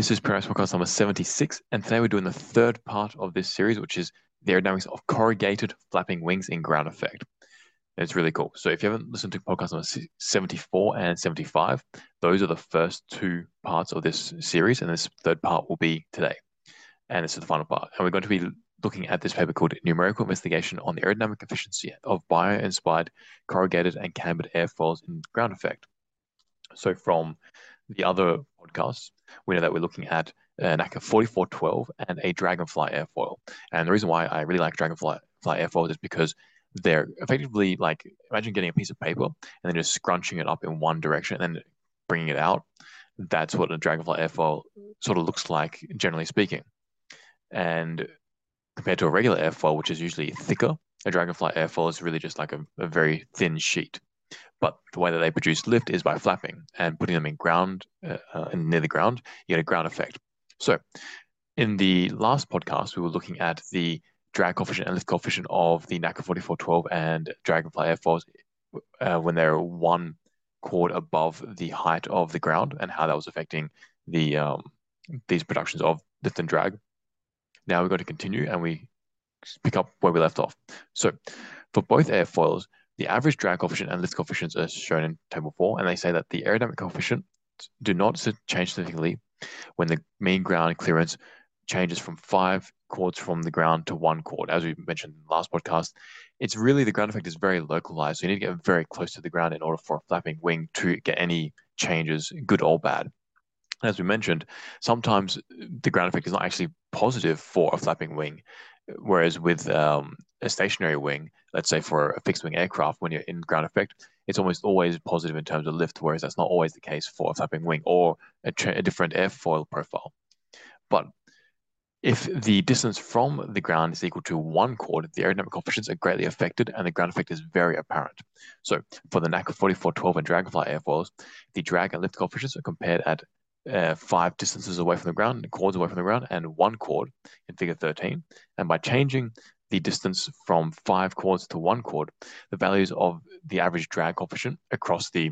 This is Paradise Podcast number 76, and today we're doing the third part of this series, which is the aerodynamics of corrugated flapping wings in ground effect. And it's really cool. So if you haven't listened to podcast number 74 and 75, those are the first two parts of this series, and this third part will be today. And this is the final part. And we're going to be looking at this paper called Numerical Investigation on the Aerodynamic Efficiency of Bio-Inspired Corrugated and Cambered Airfoils in Ground Effect. So from the other podcasts, we know that we're looking at uh, an NACA 4412 and a Dragonfly airfoil. And the reason why I really like Dragonfly airfoils is because they're effectively like imagine getting a piece of paper and then just scrunching it up in one direction and then bringing it out. That's what a Dragonfly airfoil sort of looks like, generally speaking. And compared to a regular airfoil, which is usually thicker, a Dragonfly airfoil is really just like a, a very thin sheet. But the way that they produce lift is by flapping and putting them in ground uh, uh, near the ground. You get a ground effect. So, in the last podcast, we were looking at the drag coefficient and lift coefficient of the NACA 4412 and Dragonfly airfoils uh, when they're one chord above the height of the ground and how that was affecting the um, these productions of lift and drag. Now we're going to continue and we pick up where we left off. So, for both airfoils, the average drag coefficient and lift coefficients are shown in table four, and they say that the aerodynamic coefficient do not change significantly when the mean ground clearance changes from five chords from the ground to one chord. As we mentioned in the last podcast, it's really the ground effect is very localized. So you need to get very close to the ground in order for a flapping wing to get any changes, good or bad. As we mentioned, sometimes the ground effect is not actually positive for a flapping wing, whereas with um, a stationary wing, let's say for a fixed wing aircraft, when you're in ground effect, it's almost always positive in terms of lift, whereas that's not always the case for a flapping wing or a, a different airfoil profile. But if the distance from the ground is equal to one chord, the aerodynamic coefficients are greatly affected and the ground effect is very apparent. So for the NACA 4412 and Dragonfly airfoils, the drag and lift coefficients are compared at uh, five distances away from the ground, chords away from the ground, and one chord in figure 13. And by changing the distance from five chords to one chord, the values of the average drag coefficient across the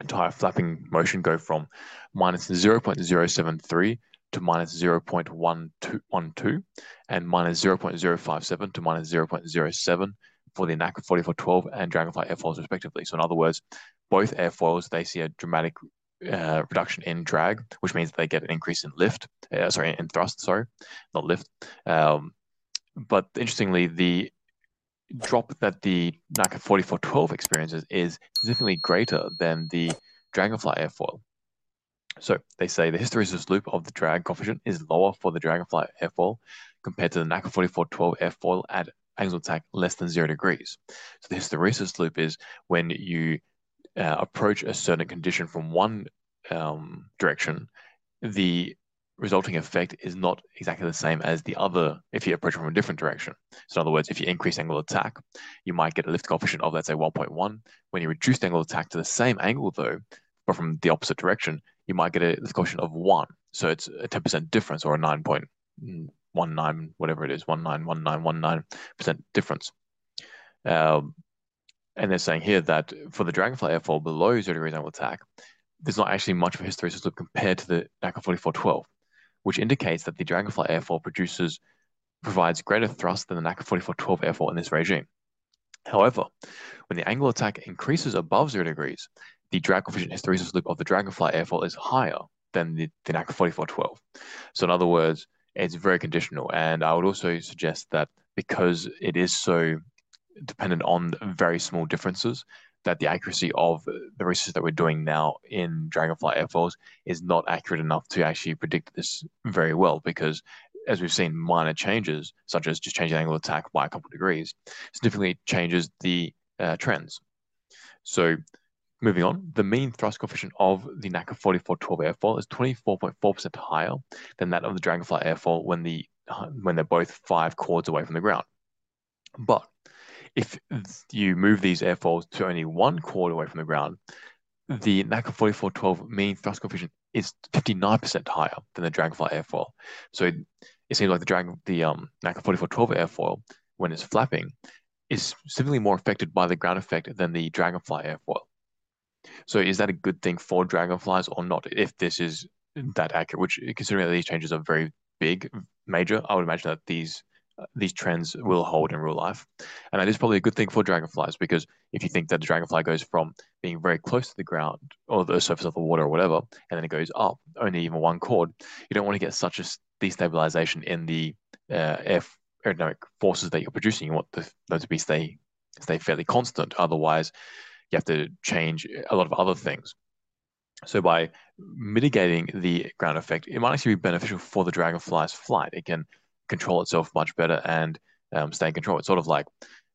entire flapping motion go from minus 0.073 to minus 0.12 and minus 0.057 to minus 0.07 for the NACA 4412 and Dragonfly airfoils respectively. So in other words, both airfoils, they see a dramatic uh, reduction in drag, which means they get an increase in lift, uh, sorry, in thrust, sorry, not lift. Um, but interestingly, the drop that the NACA 4412 experiences is significantly greater than the Dragonfly airfoil. So they say the hysteresis loop of the drag coefficient is lower for the Dragonfly airfoil compared to the NACA 4412 airfoil at angles of attack less than zero degrees. So the hysteresis loop is when you uh, approach a certain condition from one um, direction, the resulting effect is not exactly the same as the other if you approach from a different direction. So in other words, if you increase angle of attack, you might get a lift coefficient of let's say 1.1. When you reduce angle of attack to the same angle though, but from the opposite direction, you might get a lift coefficient of one. So it's a 10% difference or a 9.19, whatever it is, 191919% difference. Um, and they're saying here that for the Dragonfly airfoil below zero degrees angle attack, there's not actually much of a hysteresis loop compared to the NACA 4412 which indicates that the Dragonfly airfoil produces provides greater thrust than the NACA 4412 airfoil in this regime. However, when the angle attack increases above zero degrees, the drag coefficient hysteresis loop of the Dragonfly airfoil is higher than the, the NACA 4412. So in other words, it's very conditional. And I would also suggest that because it is so dependent on very small differences, that the accuracy of the research that we're doing now in Dragonfly airfoils is not accurate enough to actually predict this very well because as we've seen, minor changes, such as just changing angle of attack by a couple of degrees, significantly changes the uh, trends. So moving on, the mean thrust coefficient of the NACA 4412 airfoil is 24.4% higher than that of the Dragonfly airfoil when the when they're both five chords away from the ground. But if you move these airfoils to only one chord away from the ground, the NACA 4412 mean thrust coefficient is 59% higher than the Dragonfly airfoil. So it, it seems like the Dragon, the um, NACA 4412 airfoil, when it's flapping, is significantly more affected by the ground effect than the Dragonfly airfoil. So is that a good thing for dragonflies or not? If this is that accurate. Which, considering that these changes are very big, major, I would imagine that these these trends will hold in real life, and that is probably a good thing for dragonflies because if you think that the dragonfly goes from being very close to the ground or the surface of the water or whatever, and then it goes up only even one chord, you don't want to get such a destabilization in the uh, air aerodynamic forces that you're producing. You want the, them to be stay stay fairly constant. Otherwise, you have to change a lot of other things. So by mitigating the ground effect, it might actually be beneficial for the dragonfly's flight. It can control itself much better and um, stay in control. It's sort of like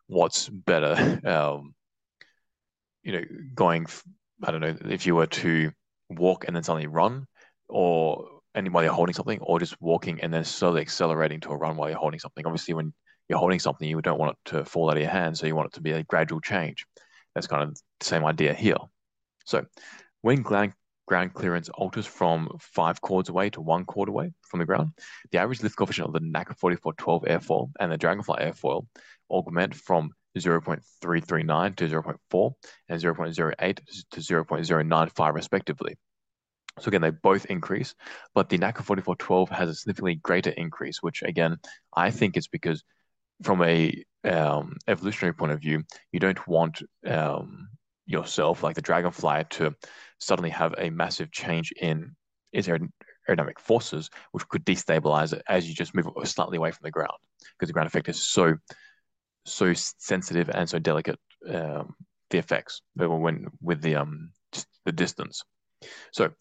what's better, um, you know, going. I don't know if you were to walk and then suddenly run, or while you're holding something, or just walking and then slowly accelerating to a run while you're holding something. Obviously, when you're holding something, you don't want it to fall out of your hand, so you want it to be a gradual change. That's kind of the same idea here. So when ground, ground clearance alters from five chords away to one chord away from the ground, the average lift coefficient of the NACA 4412 airfoil and the Dragonfly airfoil augment from 0.339 to 0.4 and 0.08 to 0.095 respectively. So again, they both increase, but the NACA 4412 has a significantly greater increase, which again, I think is because from a um, evolutionary point of view, you don't want um, yourself, like the dragonfly, to suddenly have a massive change in its aerodynamic forces, which could destabilize it as you just move slightly away from the ground, because the ground effect is so so sensitive and so delicate. Um, the effects when with the um the distance. So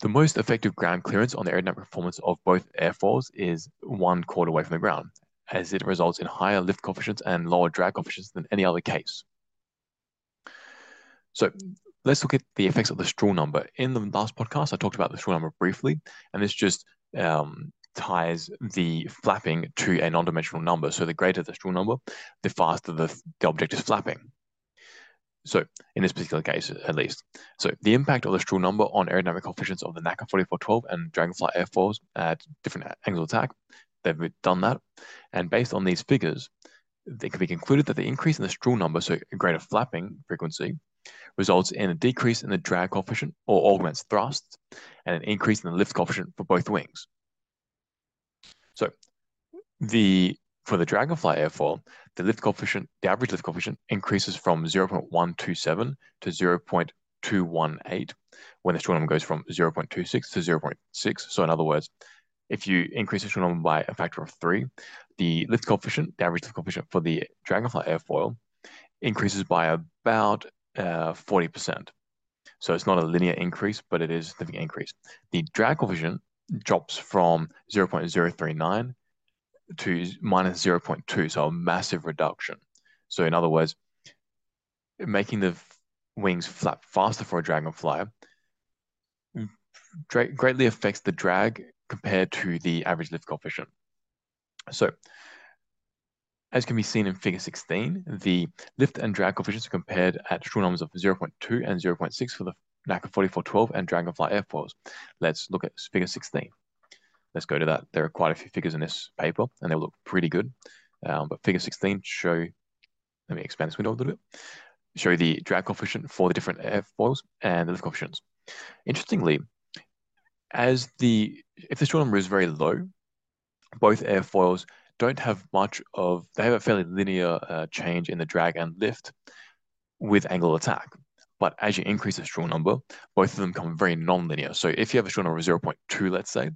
the most effective ground clearance on the aerodynamic performance of both airfoils is one chord away from the ground, as it results in higher lift coefficients and lower drag coefficients than any other case. So let's look at the effects of the Strouhal number. In the last podcast, I talked about the Strouhal number briefly, and this just um, ties the flapping to a non-dimensional number. So the greater the Strouhal number, the faster the, the object is flapping. So in this particular case, at least. So the impact of the Strouhal number on aerodynamic coefficients of the NACA 4412 and Dragonfly airfoils at different angles of attack, they've done that. And based on these figures, it can be concluded that the increase in the Strouhal number, so greater flapping frequency, results in a decrease in the drag coefficient or augments thrust and an increase in the lift coefficient for both wings. So the for the Dragonfly airfoil, the lift coefficient, the average lift coefficient increases from 0.127 to 0.218 when the number goes from 0.26 to 0.6. So in other words, if you increase the number by a factor of three, the lift coefficient, the average lift coefficient for the Dragonfly airfoil increases by about uh, 40%. So it's not a linear increase, but it is a significant increase. The drag coefficient drops from 0.039 to minus 0.2, so a massive reduction. So in other words, making the wings flap faster for a dragonfly greatly affects the drag compared to the average lift coefficient. So as can be seen in figure 16, the lift and drag coefficients are compared at Strouhal numbers of 0.2 and 0.6 for the NACA 4412 and Dragonfly airfoils. Let's look at figure 16 let's go to that. There are quite a few figures in this paper, and they look pretty good. Um, but figure 16 show, let me expand this window a little bit, show the drag coefficient for the different airfoils and the lift coefficients. Interestingly, as the, if the Strouhal number is very low, both airfoils don't have much of, they have a fairly linear uh, change in the drag and lift with angle attack. But as you increase the Strouhal number, both of them come very non-linear. So if you have a Strouhal number of 0.2, let's say,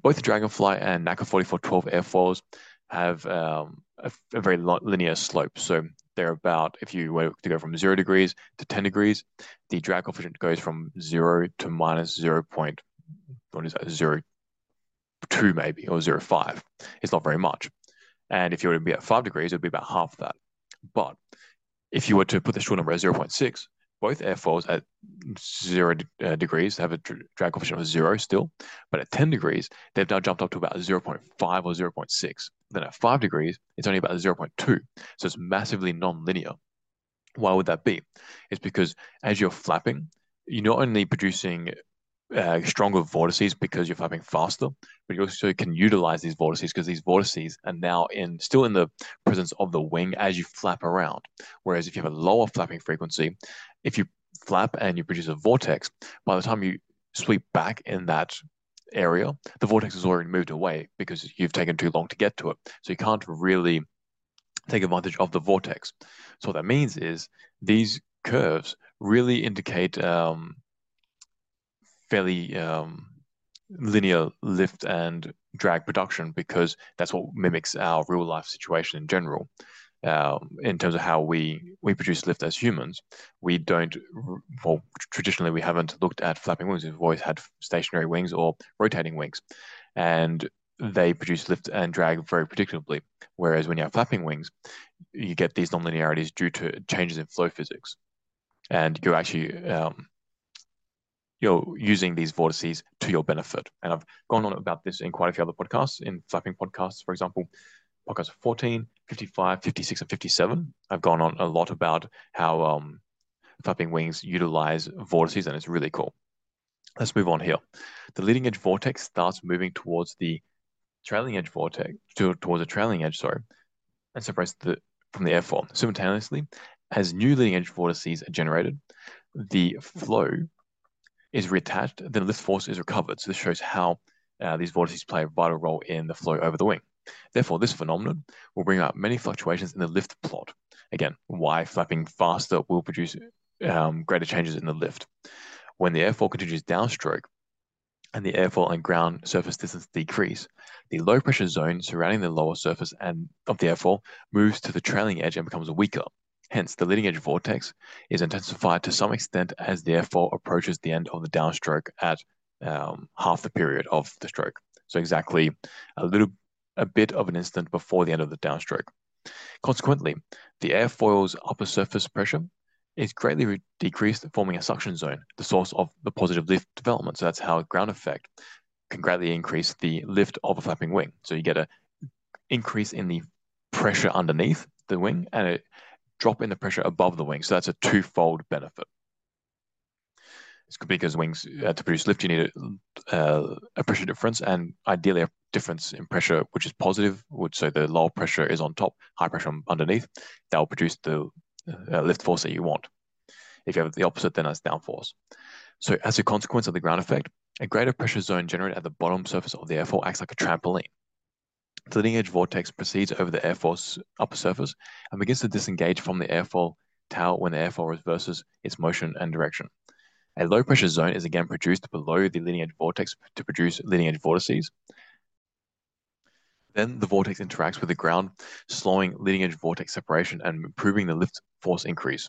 both the Dragonfly and NACA 4412 airfoils have um, a, a, very linear slope. So they're about, if you were to go from zero degrees to 10 degrees, the drag coefficient goes from zero to minus 0. Point, what is that, zero two maybe, or zero five. It's not very much. And if you were to be at five degrees, it would be about half that. But if you were to put the Strouhal number at 0.6, both airfoils at zero uh, degrees have a drag coefficient of zero still, but at 10 degrees, they've now jumped up to about 0.5 or 0.6. Then at five degrees, it's only about 0.2. So it's massively non-linear. Why would that be? It's because as you're flapping, you're not only producing uh, stronger vortices because you're flapping faster, but you also can utilize these vortices because these vortices are now in still in the presence of the wing as you flap around. Whereas if you have a lower flapping frequency, if you flap and you produce a vortex, by the time you sweep back in that area, the vortex has already moved away because you've taken too long to get to it. So you can't really take advantage of the vortex. So what that means is these curves really indicate um, fairly um, linear lift and drag production because that's what mimics our real life situation in general. Um, in terms of how we we produce lift as humans, we don't. Well, traditionally we haven't looked at flapping wings. We've always had stationary wings or rotating wings, and they produce lift and drag very predictably. Whereas when you have flapping wings, you get these nonlinearities due to changes in flow physics, and you're actually um, you're using these vortices to your benefit. And I've gone on about this in quite a few other podcasts, in flapping podcasts, for example, podcast 14, 55, 56, and 57. I've gone on a lot about how um, flapping wings utilize vortices, and it's really cool. Let's move on here. The leading edge vortex starts moving towards the trailing edge vortex, to, towards the trailing edge, sorry, and separates the from the airfoil. Simultaneously, as new leading edge vortices are generated, the flow is reattached, then lift force is recovered. So this shows how uh, these vortices play a vital role in the flow over the wing. Therefore, this phenomenon will bring out many fluctuations in the lift plot. Again, why flapping faster will produce um, greater changes in the lift. When the airfoil continues downstroke and the airfoil and ground surface distance decrease, the low pressure zone surrounding the lower surface and of the airfoil moves to the trailing edge and becomes weaker. Hence, the leading edge vortex is intensified to some extent as the airfoil approaches the end of the downstroke at um, half the period of the stroke. So exactly a little, a bit of an instant before the end of the downstroke. Consequently, the airfoil's upper surface pressure is greatly decreased, forming a suction zone, the source of the positive lift development. So that's how ground effect can greatly increase the lift of a flapping wing. So you get a increase in the pressure underneath the wing and a drop in the pressure above the wing. So that's a twofold benefit. It's because wings uh, to produce lift, you need a, uh, a, pressure difference and ideally a difference in pressure which is positive, which so the lower pressure is on top, high pressure underneath. That will produce the uh, lift force that you want. If you have the opposite, then that's downforce. So as a consequence of the ground effect, a greater pressure zone generated at the bottom surface of the airfoil acts like a trampoline. The leading edge vortex proceeds over the airfoil's upper surface and begins to disengage from the airfoil tail when the airfoil reverses its motion and direction. A low pressure zone is again produced below the leading edge vortex to produce leading edge vortices. Then the vortex interacts with the ground, slowing leading edge vortex separation and improving the lift force increase.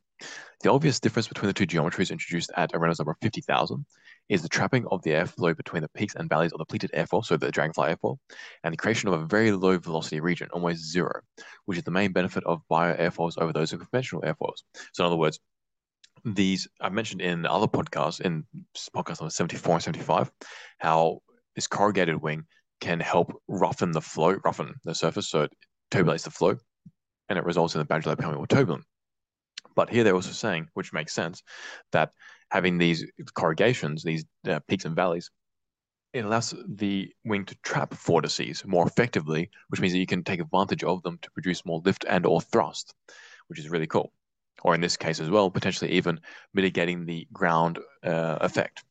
The obvious difference between the two geometries introduced at a Reynolds number of 50,000 is the trapping of the airflow between the peaks and valleys of the pleated airfoil, so the dragonfly airfoil, and the creation of a very low velocity region, almost zero, which is the main benefit of bio airfoils over those of conventional airfoils. So in other words, these I mentioned in other podcasts, in podcast number 74 and 75, how this corrugated wing can help roughen the flow, roughen the surface, so it turbulates the flow, and it results in the badge becoming more turbulent. But here they're also saying, which makes sense, that having these corrugations, these uh, peaks and valleys, it allows the wing to trap vortices more effectively, which means that you can take advantage of them to produce more lift and or thrust, which is really cool. Or in this case as well, potentially even mitigating the ground uh, effect.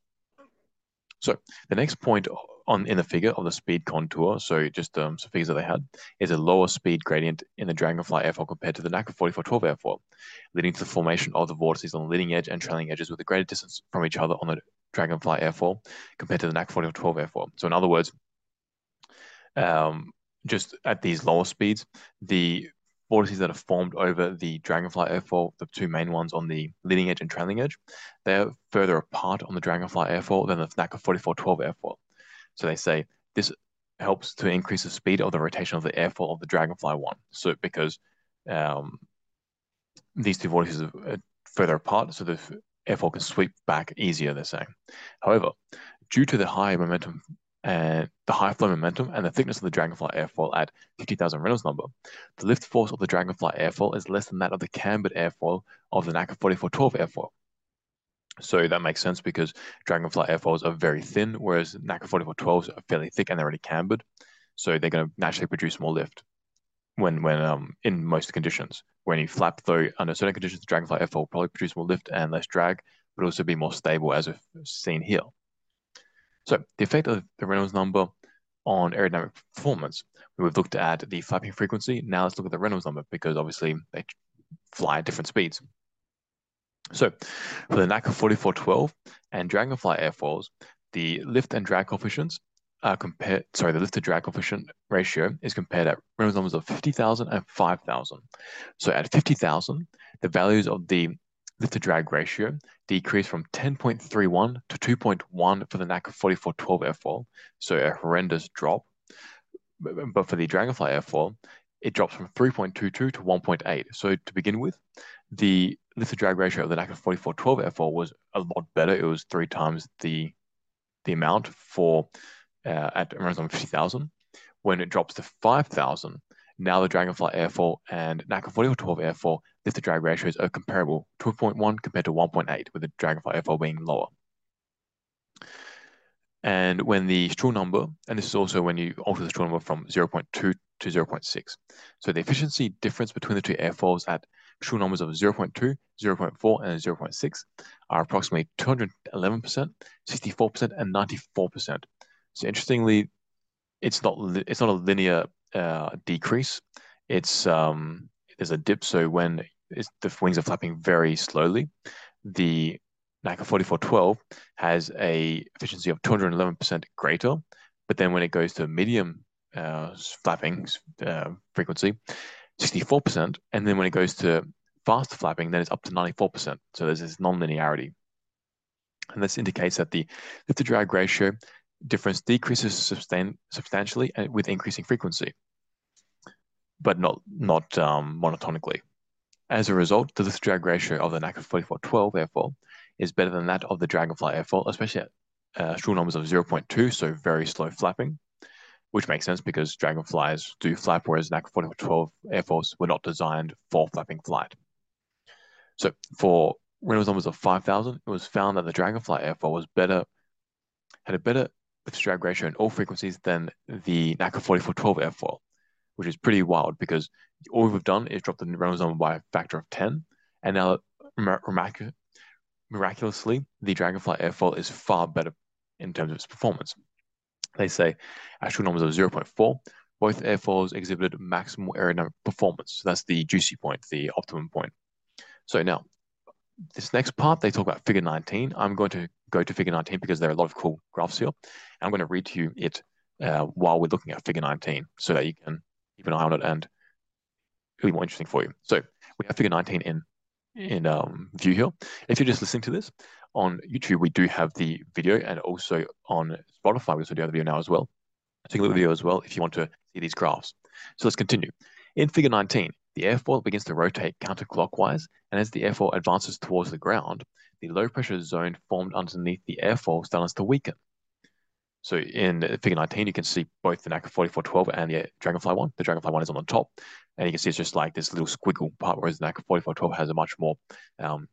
So the next point on in the figure of the speed contour, so just um, some figures that they had, is a lower speed gradient in the Dragonfly airfoil compared to the NACA 4412 airfoil, leading to the formation of the vortices on the leading edge and trailing edges with a greater distance from each other on the Dragonfly airfoil compared to the NACA 4412 airfoil. So in other words, um, just at these lower speeds, the vortices that are formed over the Dragonfly airfoil, the two main ones on the leading edge and trailing edge, they're further apart on the Dragonfly airfoil than the NACA 4412 airfoil. So they say this helps to increase the speed of the rotation of the airfoil of the Dragonfly one. So because um, these two vortices are further apart, so the airfoil can sweep back easier, they're saying. However, due to the high momentum and the high flow momentum and the thickness of the Dragonfly airfoil at 50,000 Reynolds number, the lift force of the Dragonfly airfoil is less than that of the cambered airfoil of the NACA 4412 airfoil. So that makes sense because Dragonfly airfoils are very thin, whereas NACA 4412s are fairly thick and they're already cambered. So they're going to naturally produce more lift when when um in most conditions. When you flap though under certain conditions, the Dragonfly airfoil will probably produce more lift and less drag, but also be more stable as we've seen here. So the effect of the Reynolds number on aerodynamic performance. We've looked at the flapping frequency. Now let's look at the Reynolds number because obviously they fly at different speeds. So for the NACA 4412 and Dragonfly airfoils, the lift and drag coefficients are compared, sorry, the lift to drag coefficient ratio is compared at Reynolds numbers of 50,000 and 5,000. So at 50,000, the values of the lift to drag ratio decreased from 10.31 to 2.1 for the NACA 4412 airfoil. So a horrendous drop. But for the Dragonfly airfoil, it drops from 3.22 to 1.8. So to begin with, the lift to drag ratio of the NACA 4412 airfoil was a lot better. It was three times the the amount for uh, at around 50,000. When it drops to 5,000, now the Dragonfly airfoil and NACA 4412 airfoil lift to drag ratios are comparable, 2.1 compared to 1.8, with the Dragonfly airfoil being lower. And when the Strouhal number, and this is also when you alter the Strouhal number from 0.2 to 0.6. So the efficiency difference between the two airfoils at Strouhal numbers of 0.2, 0.4, and 0.6 are approximately 211%, 64%, and 94%. So interestingly, it's not it's not a linear uh, decrease. It's um, there's a dip. So when the wings are flapping very slowly, the NACA 4412 has a efficiency of 211% greater. But then when it goes to medium uh, flapping uh, frequency, 64%. And then when it goes to fast flapping, then it's up to 94%. So there's this non-linearity. And this indicates that the lift to drag ratio difference decreases substan substantially with increasing frequency, but not, not um, monotonically. As a result, the lift to drag ratio of the NACA 4412 airfoil is better than that of the Dragonfly airfoil, especially at uh, numbers of 0.2, so very slow flapping, which makes sense because Dragonflies do flap, whereas NACA 4412 airfoils were not designed for flapping flight. So for Reynolds numbers of 5,000, it was found that the Dragonfly airfoil was better, had a better drag ratio in all frequencies than the NACA 4412 airfoil, which is pretty wild because all we've done is drop the Reynolds number by a factor of 10. And now, miraculously, the Dragonfly airfoil is far better in terms of its performance. They say Strouhal numbers of 0.4. Both airfoils exhibited maximal aerodynamic performance. So that's the juicy point, the optimum point. So now, this next part, they talk about figure 19. I'm going to go to figure 19 because there are a lot of cool graphs here. I'm going to read to you it uh, while we're looking at figure 19 so that you can keep an eye on it and it'll be more interesting for you. So we have figure 19 in in um, view here. If you're just listening to this on YouTube, we do have the video and also on Spotify, we also do have the video now as well. Take a look at the video as well if you want to see these graphs. So let's continue. In figure 19, the airfoil begins to rotate counterclockwise, and as the airfoil advances towards the ground, the low pressure zone formed underneath the airfoil starts to weaken. So in figure 19, you can see both the NACA 4412 and the Dragonfly one. The Dragonfly one is on the top, and you can see it's just like this little squiggle part, whereas the NACA 4412 has a much more um,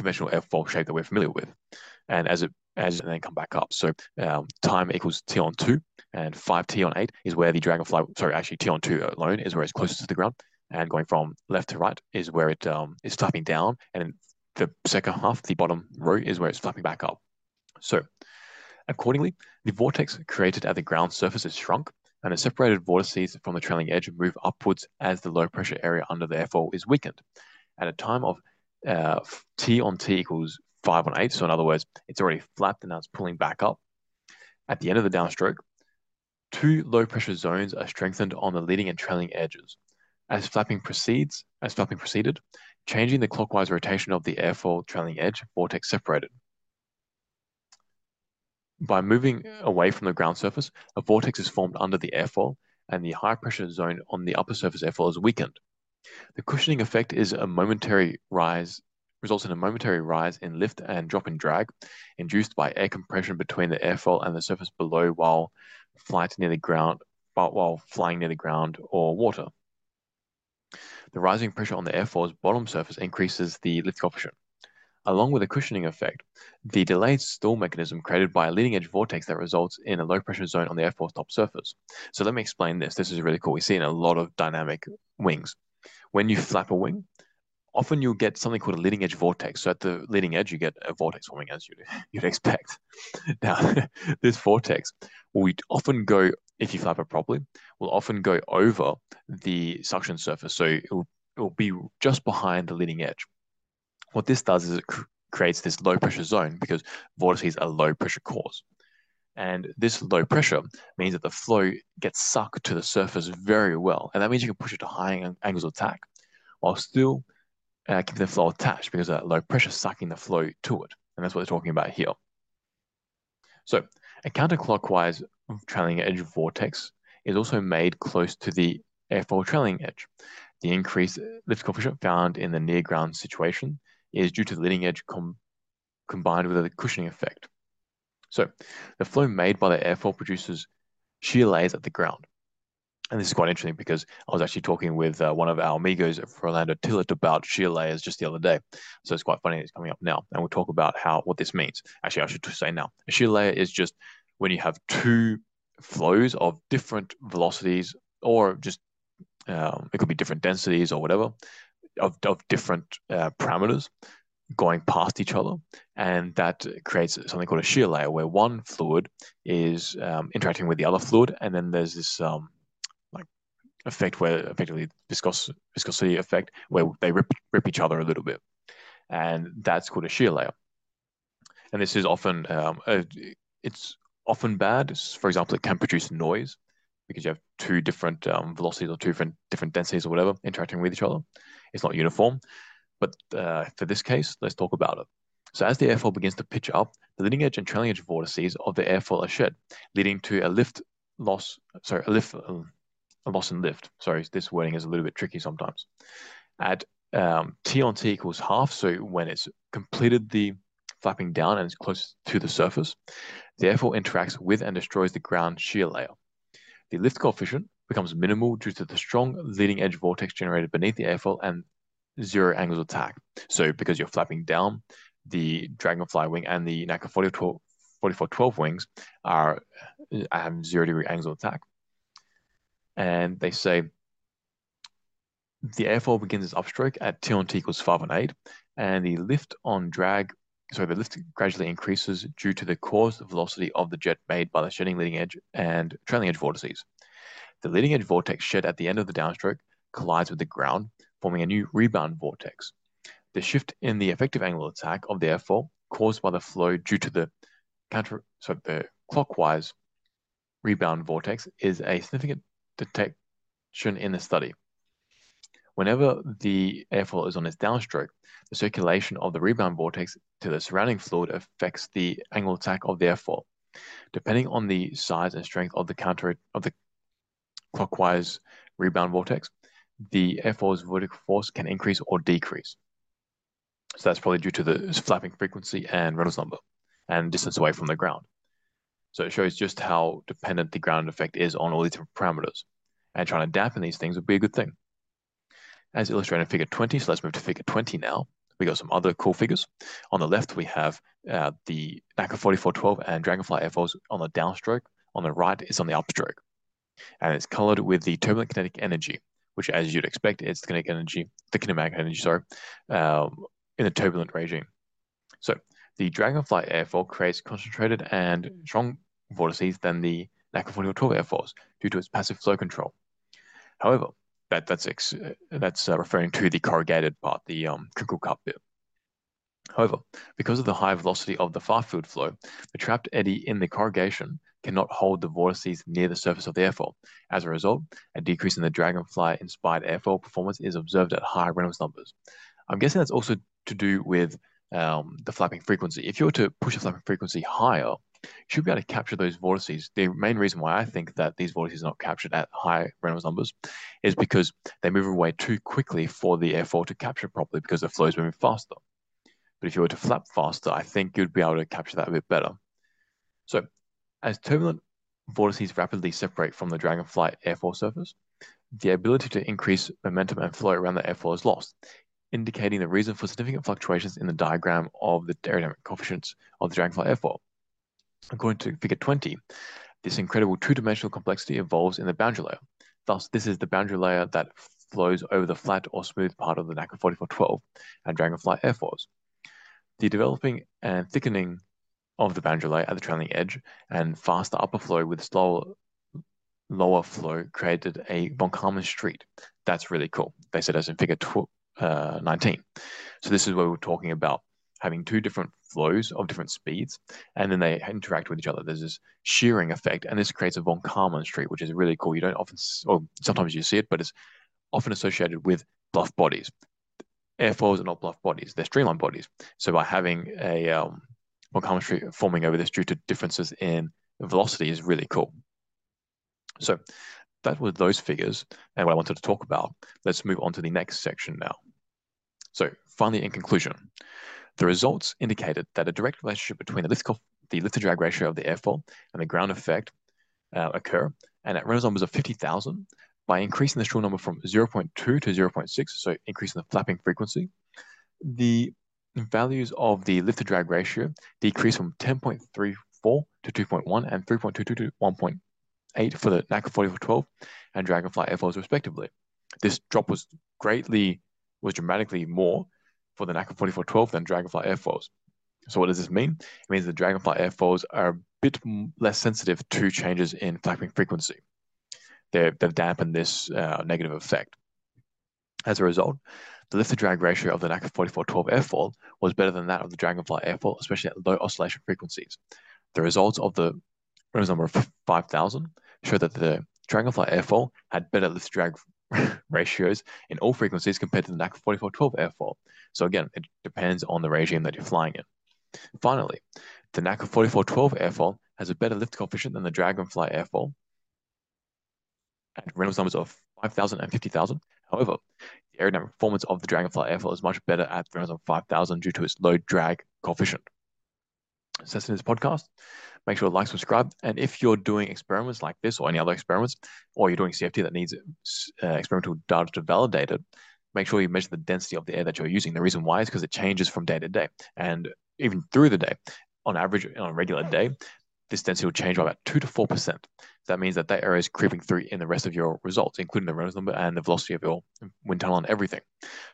conventional airfoil shape that we're familiar with. And as it as it then come back up. So um, time equals t on 2, and 5t on 8 is where the Dragonfly, sorry, actually t on 2 alone is where it's closest to the ground. And going from left to right is where it um, is flapping down. And the second half, the bottom row, is where it's flapping back up. So Accordingly, the vortex created at the ground surface is shrunk, and the separated vortices from the trailing edge move upwards as the low pressure area under the airfoil is weakened. At a time of uh, T on T equals 5 on 8, so in other words, it's already flapped and now it's pulling back up. At the end of the downstroke, two low pressure zones are strengthened on the leading and trailing edges. As flapping proceeds, as flapping proceeded, changing the clockwise rotation of the airfoil trailing edge, vortex separated. By moving away from the ground surface, a vortex is formed under the airfoil, and the high pressure zone on the upper surface airfoil is weakened. The cushioning effect is a momentary rise, results in a momentary rise in lift and drop in drag, induced by air compression between the airfoil and the surface below while flight near the ground, while flying near the ground or water. The rising pressure on the airfoil's bottom surface increases the lift coefficient along with the cushioning effect, the delayed stall mechanism created by a leading edge vortex that results in a low pressure zone on the airfoil's top surface. So let me explain this. This is really cool. We see in a lot of dynamic wings. When you flap a wing, often you'll get something called a leading edge vortex. So at the leading edge, you get a vortex forming as you'd, you'd expect. Now, this vortex will often go, if you flap it properly, will often go over the suction surface. So it will, it will be just behind the leading edge. What this does is it cr creates this low pressure zone because vortices are low pressure cores. And this low pressure means that the flow gets sucked to the surface very well. And that means you can push it to high angles of attack while still uh, keeping the flow attached because of that low pressure sucking the flow to it. And that's what they're talking about here. So a counterclockwise trailing edge vortex is also made close to the airfoil trailing edge. The increased lift coefficient found in the near ground situation is due to the leading edge com combined with a cushioning effect. So the flow made by the airfoil produces shear layers at the ground. And this is quite interesting because I was actually talking with uh, one of our amigos, Rolando Tillett, about shear layers just the other day. So it's quite funny it's coming up now. And we'll talk about how what this means. Actually, I should say now. A shear layer is just when you have two flows of different velocities or just um, it could be different densities or whatever of, of different uh, parameters going past each other, and that creates something called a shear layer, where one fluid is um, interacting with the other fluid, and then there's this um, like effect where effectively viscos- viscosity effect where they rip rip each other a little bit, and that's called a shear layer. And this is often um, a, it's often bad. For example, it can produce noise because you have two different um, velocities or two different different densities or whatever interacting with each other. It's not uniform. But uh, for this case, let's talk about it. So as the airfoil begins to pitch up, the leading edge and trailing edge vortices of the airfoil are shed, leading to a lift loss, sorry, a lift, uh, a loss in lift. Sorry, this wording is a little bit tricky sometimes. At um, T on T equals half, so when it's completed the flapping down and it's close to the surface, the airfoil interacts with and destroys the ground shear layer. The lift coefficient becomes minimal due to the strong leading edge vortex generated beneath the airfoil and zero angles of attack. So because you're flapping down, the Dragonfly wing and the NACA 4412 wings are uh, have zero degree angles of attack. And they say the airfoil begins its upstroke at T on T equals 5 and 8, and the lift on drag, sorry, the lift gradually increases due to the caused velocity of the jet made by the shedding leading edge and trailing edge vortices. The leading edge vortex shed at the end of the downstroke collides with the ground, forming a new rebound vortex. The shift in the effective angle of attack of the airfoil caused by the flow due to the counter, so the clockwise rebound vortex is a significant detection in the study. Whenever the airfoil is on its downstroke, the circulation of the rebound vortex to the surrounding fluid affects the angle attack of the airfoil. Depending on the size and strength of the counter of the clockwise rebound vortex, the airfoil's vertical force can increase or decrease. So that's probably due to the flapping frequency and Reynolds number and distance away from the ground. So it shows just how dependent the ground effect is on all these different parameters. And trying to dampen these things would be a good thing. As illustrated in figure 20, so let's move to figure 20 now. We got some other cool figures. On the left, we have uh, the NACA 4412 and Dragonfly airfoils on the downstroke. On the right is on the upstroke. And it's colored with the turbulent kinetic energy which, as you'd expect, is the kinetic energy, the kinematic energy, sorry, um, in a turbulent regime. So the Dragonfly airfoil creates concentrated and strong vortices than the NACA 4412 airfoils due to its passive flow control. However, that, that's ex, that's uh, referring to the corrugated part, the um, crinkle cut bit. However, because of the high velocity of the far field flow, the trapped eddy in the corrugation cannot hold the vortices near the surface of the airfoil. As a result, a decrease in the Dragonfly-inspired airfoil performance is observed at high Reynolds numbers. I'm guessing that's also to do with um, the flapping frequency. If you were to push the flapping frequency higher, you should be able to capture those vortices. The main reason why I think that these vortices are not captured at high Reynolds numbers is because they move away too quickly for the airfoil to capture properly because the flow is moving faster. But if you were to flap faster, I think you'd be able to capture that a bit better. So as turbulent vortices rapidly separate from the Dragonfly airfoil surface, the ability to increase momentum and flow around the airfoil is lost, indicating the reason for significant fluctuations in the diagram of the aerodynamic coefficients of the Dragonfly airfoil. According to figure 20, this incredible two-dimensional complexity evolves in the boundary layer. Thus, this is the boundary layer that flows over the flat or smooth part of the NACA 4412 and Dragonfly airfoils. The developing and thickening of the boundary layer at the trailing edge and faster upper flow with slower lower flow created a von Karman street. That's really cool. They said as in figure uh, 19. So this is where we're talking about having two different flows of different speeds, and then they interact with each other. There's this shearing effect, and this creates a von Karman street, which is really cool. You don't often, or sometimes you see it, but it's often associated with bluff bodies. Airfoils are not bluff bodies; they're streamlined bodies. So by having a um, street forming over this due to differences in velocity is really cool. So that were those figures and what I wanted to talk about. Let's move on to the next section now. So finally, in conclusion, the results indicated that a direct relationship between the lift, the lift to drag ratio of the airfoil and the ground effect uh, occur, and at Reynolds numbers of 50,000, by increasing the Strouhal number from 0.2 to 0.6, so increasing the flapping frequency, the values of the lift to drag ratio decrease from 10.34 to 2.1 and 3.22 to 1.8 for the NACA 4412 and Dragonfly airfoils respectively. This drop was greatly, was dramatically more for the NACA 4412 than Dragonfly airfoils. So what does this mean? It means the Dragonfly airfoils are a bit less sensitive to changes in flapping frequency. They've, they've dampened this uh, negative effect. As a result, the lift to drag ratio of the NACA 4412 airfoil was better than that of the Dragonfly airfoil, especially at low oscillation frequencies. The results of the Reynolds number of 5,000 show that the Dragonfly airfoil had better lift to drag ratios in all frequencies compared to the NACA 4412 airfoil. So again, it depends on the regime that you're flying in. Finally, the NACA 4412 airfoil has a better lift coefficient than the Dragonfly airfoil at Reynolds numbers of 5,000 and 50,000. However, the aerodynamic performance of the Dragonfly airfoil is much better at Reynolds of 5,000 due to its low drag coefficient. So that's in this podcast. Make sure to like, subscribe. And if you're doing experiments like this or any other experiments, or you're doing CFD that needs uh, experimental data to validate it, make sure you measure the density of the air that you're using. The reason why is because it changes from day to day. And even through the day, on average, on a regular day, this density will change by about 2 to 4%. That means that that error is creeping through in the rest of your results, including the Reynolds number and the velocity of your wind tunnel and everything.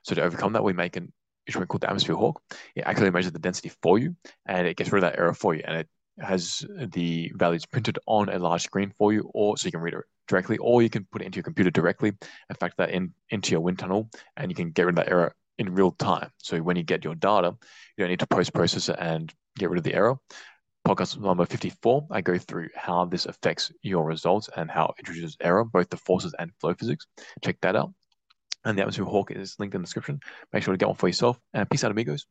So to overcome that, we make an instrument called the Atmosphere Hawk. It actually measures the density for you, and it gets rid of that error for you, and it has the values printed on a large screen for you, or so you can read it directly, or you can put it into your computer directly and factor that in into your wind tunnel, and you can get rid of that error in real time. So when you get your data, you don't need to post process it and get rid of the error. Podcast number 54, I go through how this affects your results and how it introduces error, both the forces and flow physics. Check that out. And the Atmosphere Hawk is linked in the description. Make sure to get one for yourself. And peace out, amigos.